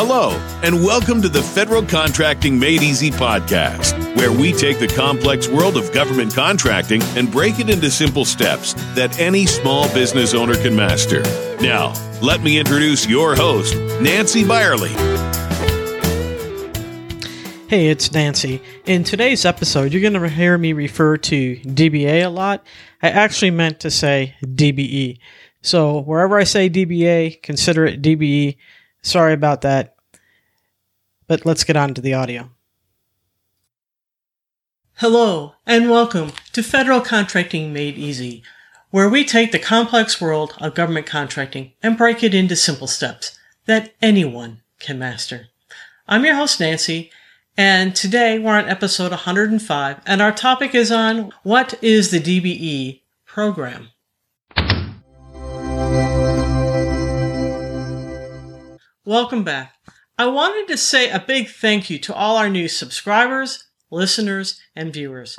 Hello, and welcome to the Federal Contracting Made Easy podcast, where we take the complex world of government contracting and break it into simple steps that any small business owner can master. Now, let me introduce your host, Nancy Byerly. Hey, it's Nancy. In today's episode, you're going to hear me refer to DBA a lot. I actually meant to say DBE. So wherever I say DBA, consider it DBE. Sorry about that. But let's get on to the audio. Hello, and welcome to Federal Contracting Made Easy, where we take the complex world of government contracting and break it into simple steps that anyone can master. I'm your host, Nancy, and today we're on episode 105, and our topic is on what is the DBE program? Welcome back. I wanted to say a big thank you to all our new subscribers, listeners, and viewers.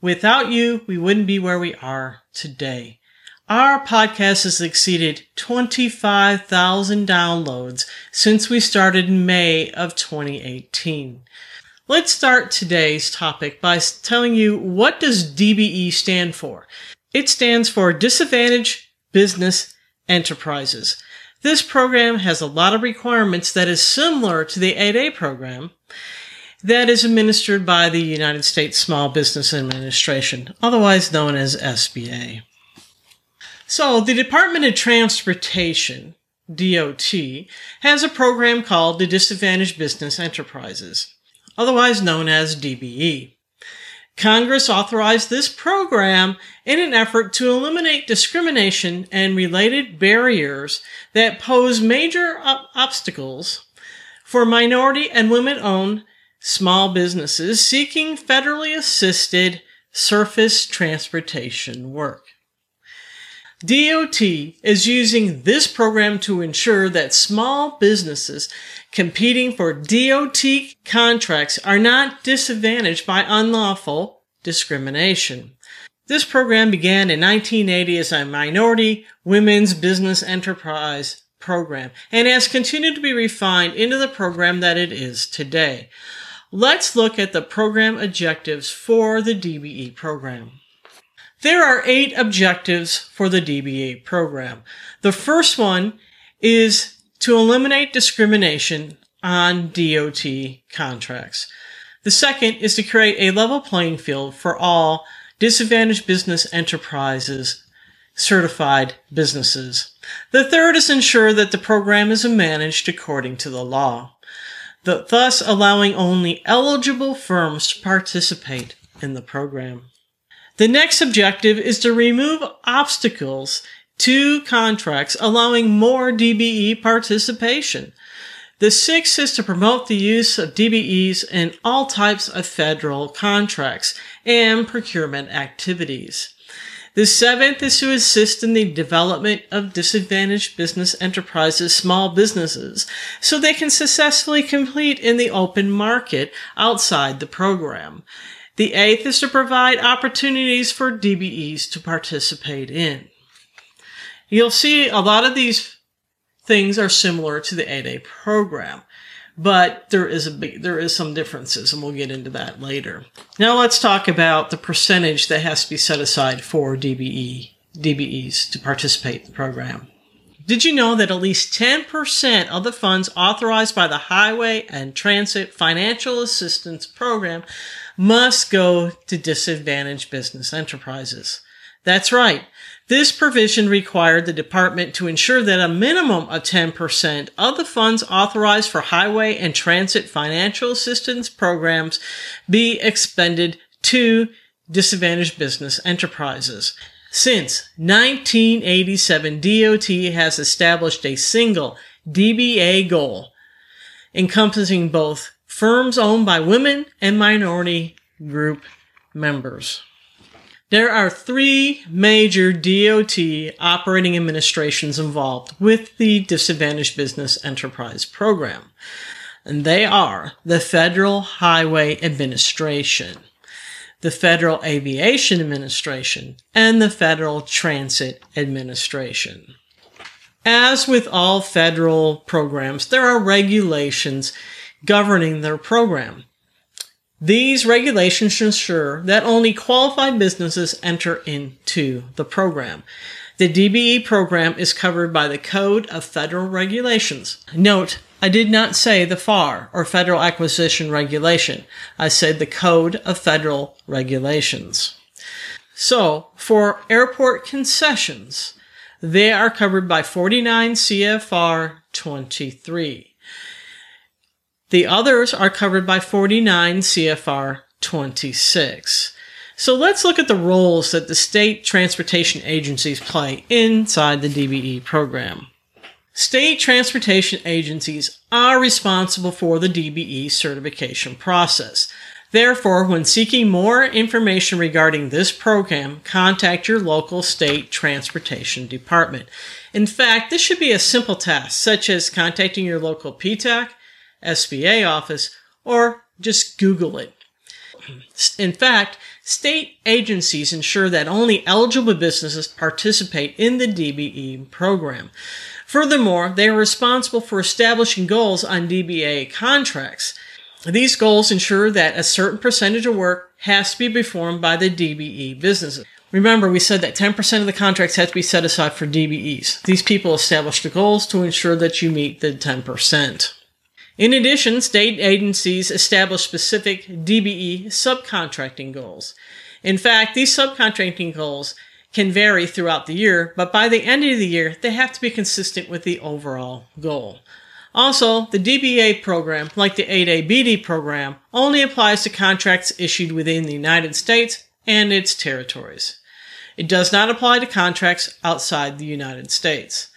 Without you, we wouldn't be where we are today. Our podcast has exceeded 25,000 downloads since we started in May of 2018. Let's start today's topic by telling you what does DBE stand for? It stands for Disadvantaged business enterprises. This program has a lot of requirements that is similar to the 8A program that is administered by the United States Small Business Administration, otherwise known as SBA. So the Department of Transportation, DOT, has a program called the Disadvantaged Business Enterprises, otherwise known as DBE. Congress authorized this program in an effort to eliminate discrimination and related barriers that pose major obstacles for minority and women owned small businesses seeking federally assisted surface transportation work. DOT is using this program to ensure that small businesses competing for DOT contracts are not disadvantaged by unlawful discrimination. This program began in 1980 as a minority women's business enterprise program and has continued to be refined into the program that it is today. Let's look at the program objectives for the DBE program. There are eight objectives for the DBE program. The first one is to eliminate discrimination on DOT contracts. The second is to create a level playing field for all disadvantaged business enterprises certified businesses. The third is ensure that the program is managed according to the law, thus allowing only eligible firms to participate in the program. The next objective is to remove obstacles to contracts, allowing more DBE participation. The sixth is to promote the use of DBEs in all types of federal contracts and procurement activities. The seventh is to assist in the development of disadvantaged business enterprises, small businesses, so they can successfully compete in the open market outside the program. The eighth is to provide opportunities for DBEs to participate in. You'll see a lot of these things are similar to the 8A program, but there is a big, there is some differences and we'll get into that later. Now let's talk about the percentage that has to be set aside for DBE, DBEs to participate in the program. Did you know that at least 10% of the funds authorized by the Highway and Transit Financial Assistance Program must go to disadvantaged business enterprises? That's right. This provision required the department to ensure that a minimum of 10% of the funds authorized for highway and transit financial assistance programs be expended to disadvantaged business enterprises. Since 1987, DOT has established a single DBA goal encompassing both firms owned by women and minority group members. There are three major DOT operating administrations involved with the Disadvantaged Business Enterprise Program, and they are the Federal Highway Administration, the Federal Aviation Administration, and the Federal Transit Administration. As with all federal programs, there are regulations governing their program. These regulations ensure that only qualified businesses enter into the program. The DBE program is covered by the Code of Federal Regulations. Note, I did not say the FAR or Federal Acquisition Regulation. I said the Code of Federal Regulations. So, for airport concessions, they are covered by 49 CFR 23. The others are covered by 49 CFR 26. So let's look at the roles that the state transportation agencies play inside the DBE program. State transportation agencies are responsible for the DBE certification process. Therefore, when seeking more information regarding this program, contact your local state transportation department. In fact, this should be a simple task, such as contacting your local PTAC, SBA office, or just Google it. In fact, state agencies ensure that only eligible businesses participate in the DBE program. Furthermore, they are responsible for establishing goals on DBA contracts. These goals ensure that a certain percentage of work has to be performed by the DBE businesses. Remember, we said that 10% of the contracts have to be set aside for DBEs. These people establish the goals to ensure that you meet the 10%. In addition, state agencies establish specific DBE subcontracting goals. In fact, these subcontracting goals can vary throughout the year, but by the end of the year, they have to be consistent with the overall goal. Also, the DBA program, like the 8A BD program, only applies to contracts issued within the United States and its territories. It does not apply to contracts outside the United States.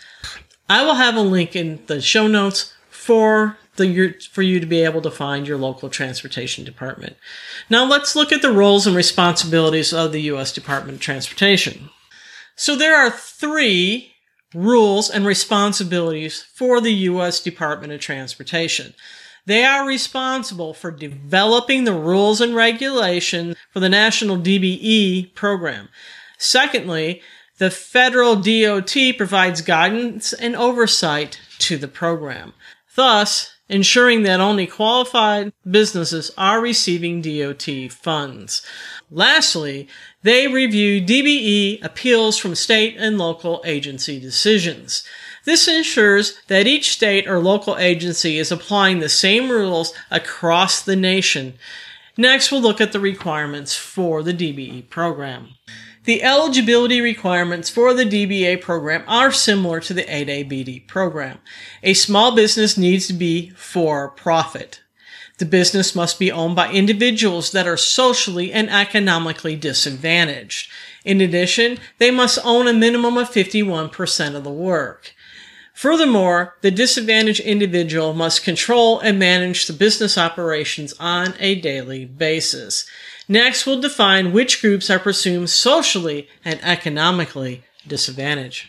I will have a link in the show notes for the, for you to be able to find your local transportation department. Now let's look at the roles and responsibilities of the U.S. Department of Transportation. So there are three rules and responsibilities for the U.S. Department of Transportation. They are responsible for developing the rules and regulations for the National DBE program. Secondly, the federal DOT provides guidance and oversight to the program. Thus, ensuring that only qualified businesses are receiving DOT funds. Lastly, they review DBE appeals from state and local agency decisions. This ensures that each state or local agency is applying the same rules across the nation. Next, we'll look at the requirements for the DBE program. The eligibility requirements for the DBA program are similar to the 8ABD program. A small business needs to be for profit. The business must be owned by individuals that are socially and economically disadvantaged. In addition, they must own a minimum of 51% of the work. Furthermore, the disadvantaged individual must control and manage the business operations on a daily basis. Next, we'll define which groups are presumed socially and economically disadvantaged.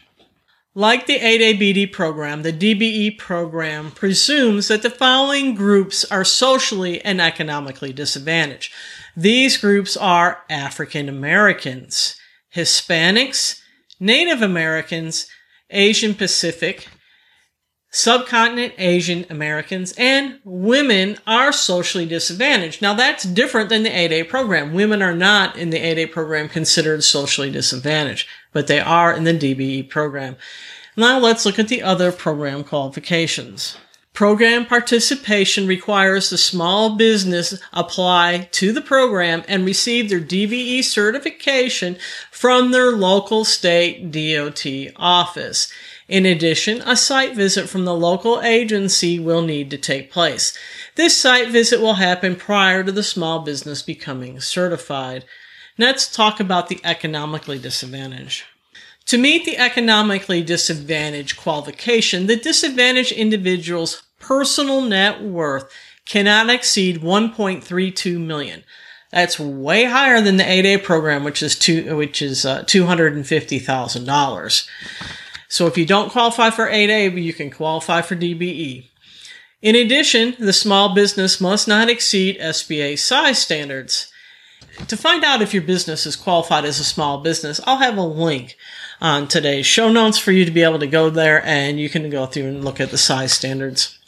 Like the 8ABD program, the DBE program presumes that the following groups are socially and economically disadvantaged. These groups are African Americans, Hispanics, Native Americans, Asian Pacific, subcontinent Asian Americans and women are socially disadvantaged. Now that's different than the 8A program. Women are not in the 8A program considered socially disadvantaged, but they are in the DBE program. Now let's look at the other program qualifications. Program participation requires the small business apply to the program and receive their DBE certification from their local state DOT office. In addition, a site visit from the local agency will need to take place. This site visit will happen prior to the small business becoming certified. Let's talk about the economically disadvantaged. To meet the economically disadvantaged qualification, the disadvantaged individual's personal net worth cannot exceed 1.32 million. That's way higher than the 8A program, which is two, which is uh, $250,000. So if you don't qualify for 8A, you can qualify for DBE. In addition, the small business must not exceed SBA size standards. to find out if your business is qualified as a small business, I'll have a link on today's show notes for you to be able to go there and you can go through and look at the size standards.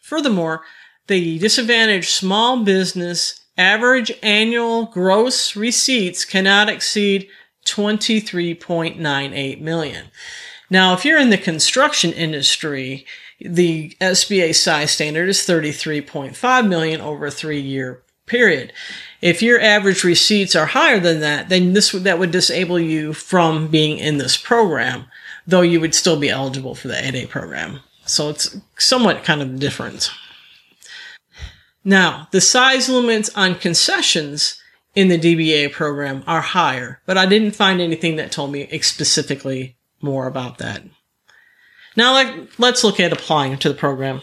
Furthermore, the disadvantaged small business average annual gross receipts cannot exceed 23.98 million. Now, if you're in the construction industry, the SBA size standard is 33.5 million over a three year period. If your average receipts are higher than that, then this that would disable you from being in this program, though you would still be eligible for the 8A program. So it's somewhat kind of different. Now, the size limits on concessions in the DBA program are higher, but I didn't find anything that told me specifically more about that. Now let's look at applying to the program.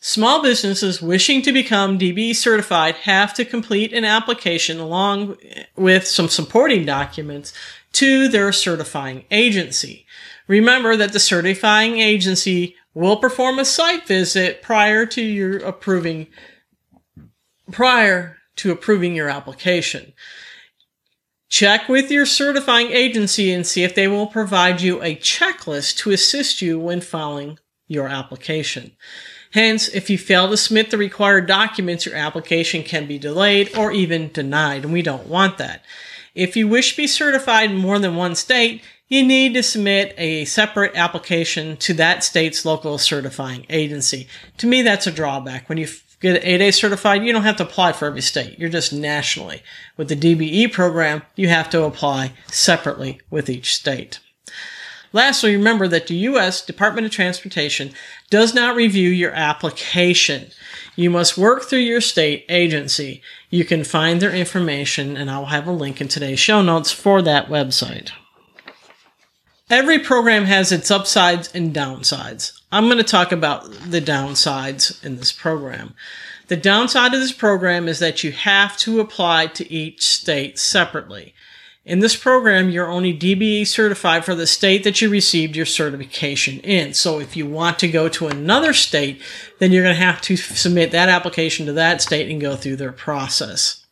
Small businesses wishing to become DBE certified have to complete an application along with some supporting documents to their certifying agency. Remember that the certifying agency will perform a site visit prior to your approving prior to approving your application. Check with your certifying agency and see if they will provide you a checklist to assist you when filing your application. Hence, if you fail to submit the required documents, your application can be delayed or even denied, and we don't want that. If you wish to be certified in more than one state, you need to submit a separate application to that state's local certifying agency. To me, that's a drawback. When you get 8A certified, you don't have to apply for every state. You're just nationally. With the DBE program, you have to apply separately with each state. Lastly, remember that the U.S. Department of Transportation does not review your application. You must work through your state agency. You can find their information, and I'll have a link in today's show notes for that website. Every program has its upsides and downsides. I'm going to talk about the downsides in this program. The downside of this program is that you have to apply to each state separately. In this program, you're only DBE certified for the state that you received your certification in. So if you want to go to another state, then you're going to have to submit that application to that state and go through their process.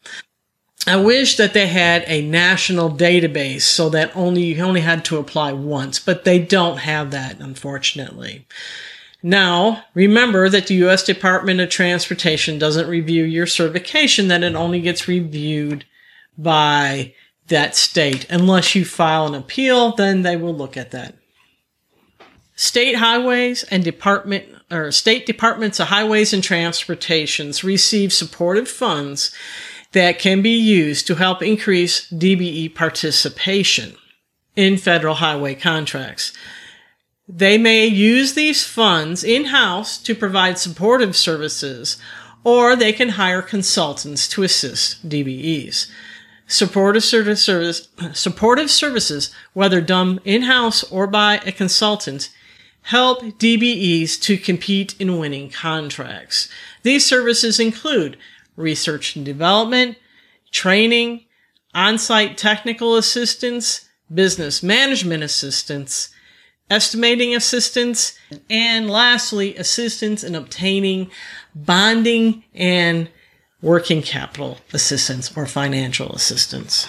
I wish that they had a national database so that only you only had to apply once, but they don't have that, unfortunately. Now, remember that the U.S. Department of Transportation doesn't review your certification, that it only gets reviewed by that state. Unless you file an appeal, then they will look at that. State highways and department or state departments of highways and transportations receive supportive funds that can be used to help increase DBE participation in federal highway contracts. They may use these funds in-house to provide supportive services, or they can hire consultants to assist DBEs. Supportive service, supportive services, whether done in-house or by a consultant, help DBEs to compete in winning contracts. These services include research and development, training, on-site technical assistance, business management assistance, estimating assistance, and lastly, assistance in obtaining bonding and working capital assistance or financial assistance.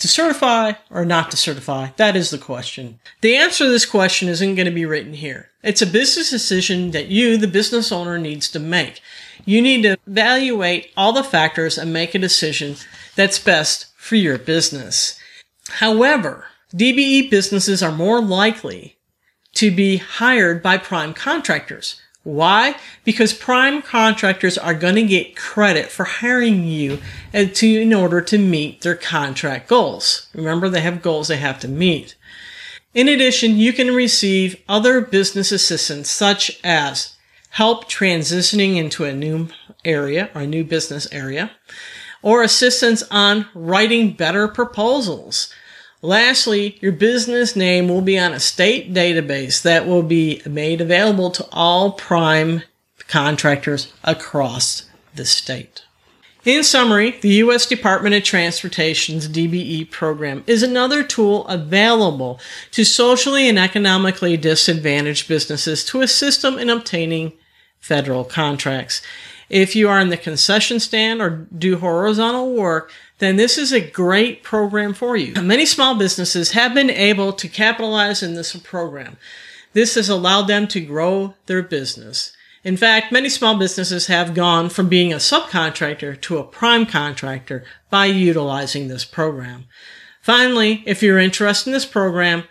To certify or not to certify, that is the question. The answer to this question isn't going to be written here. It's a business decision that you, the business owner, needs to make. You need to evaluate all the factors and make a decision that's best for your business. However, DBE businesses are more likely to be hired by prime contractors why? Because prime contractors are going to get credit for hiring you to, in order to meet their contract goals. Remember, they have goals they have to meet. In addition, you can receive other business assistance such as help transitioning into a new area or a new business area, or assistance on writing better proposals Lastly, your business name will be on a state database that will be made available to all prime contractors across the state. In summary, the U.S. Department of Transportation's DBE program is another tool available to socially and economically disadvantaged businesses to assist them in obtaining federal contracts. If you are in the concession stand or do horizontal work, then this is a great program for you. Many small businesses have been able to capitalize in this program. This has allowed them to grow their business. In fact, many small businesses have gone from being a subcontractor to a prime contractor by utilizing this program. Finally, if you're interested in this program,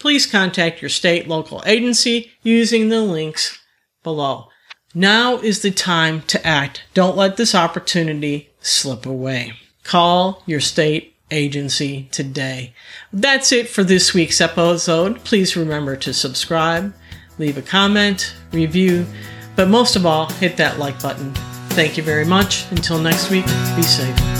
please contact your state local agency using the links below. Now is the time to act. Don't let this opportunity slip away. Call your state agency today. That's it for this week's episode. Please remember to subscribe, leave a comment, review, but most of all, hit that like button. Thank you very much. Until next week, be safe.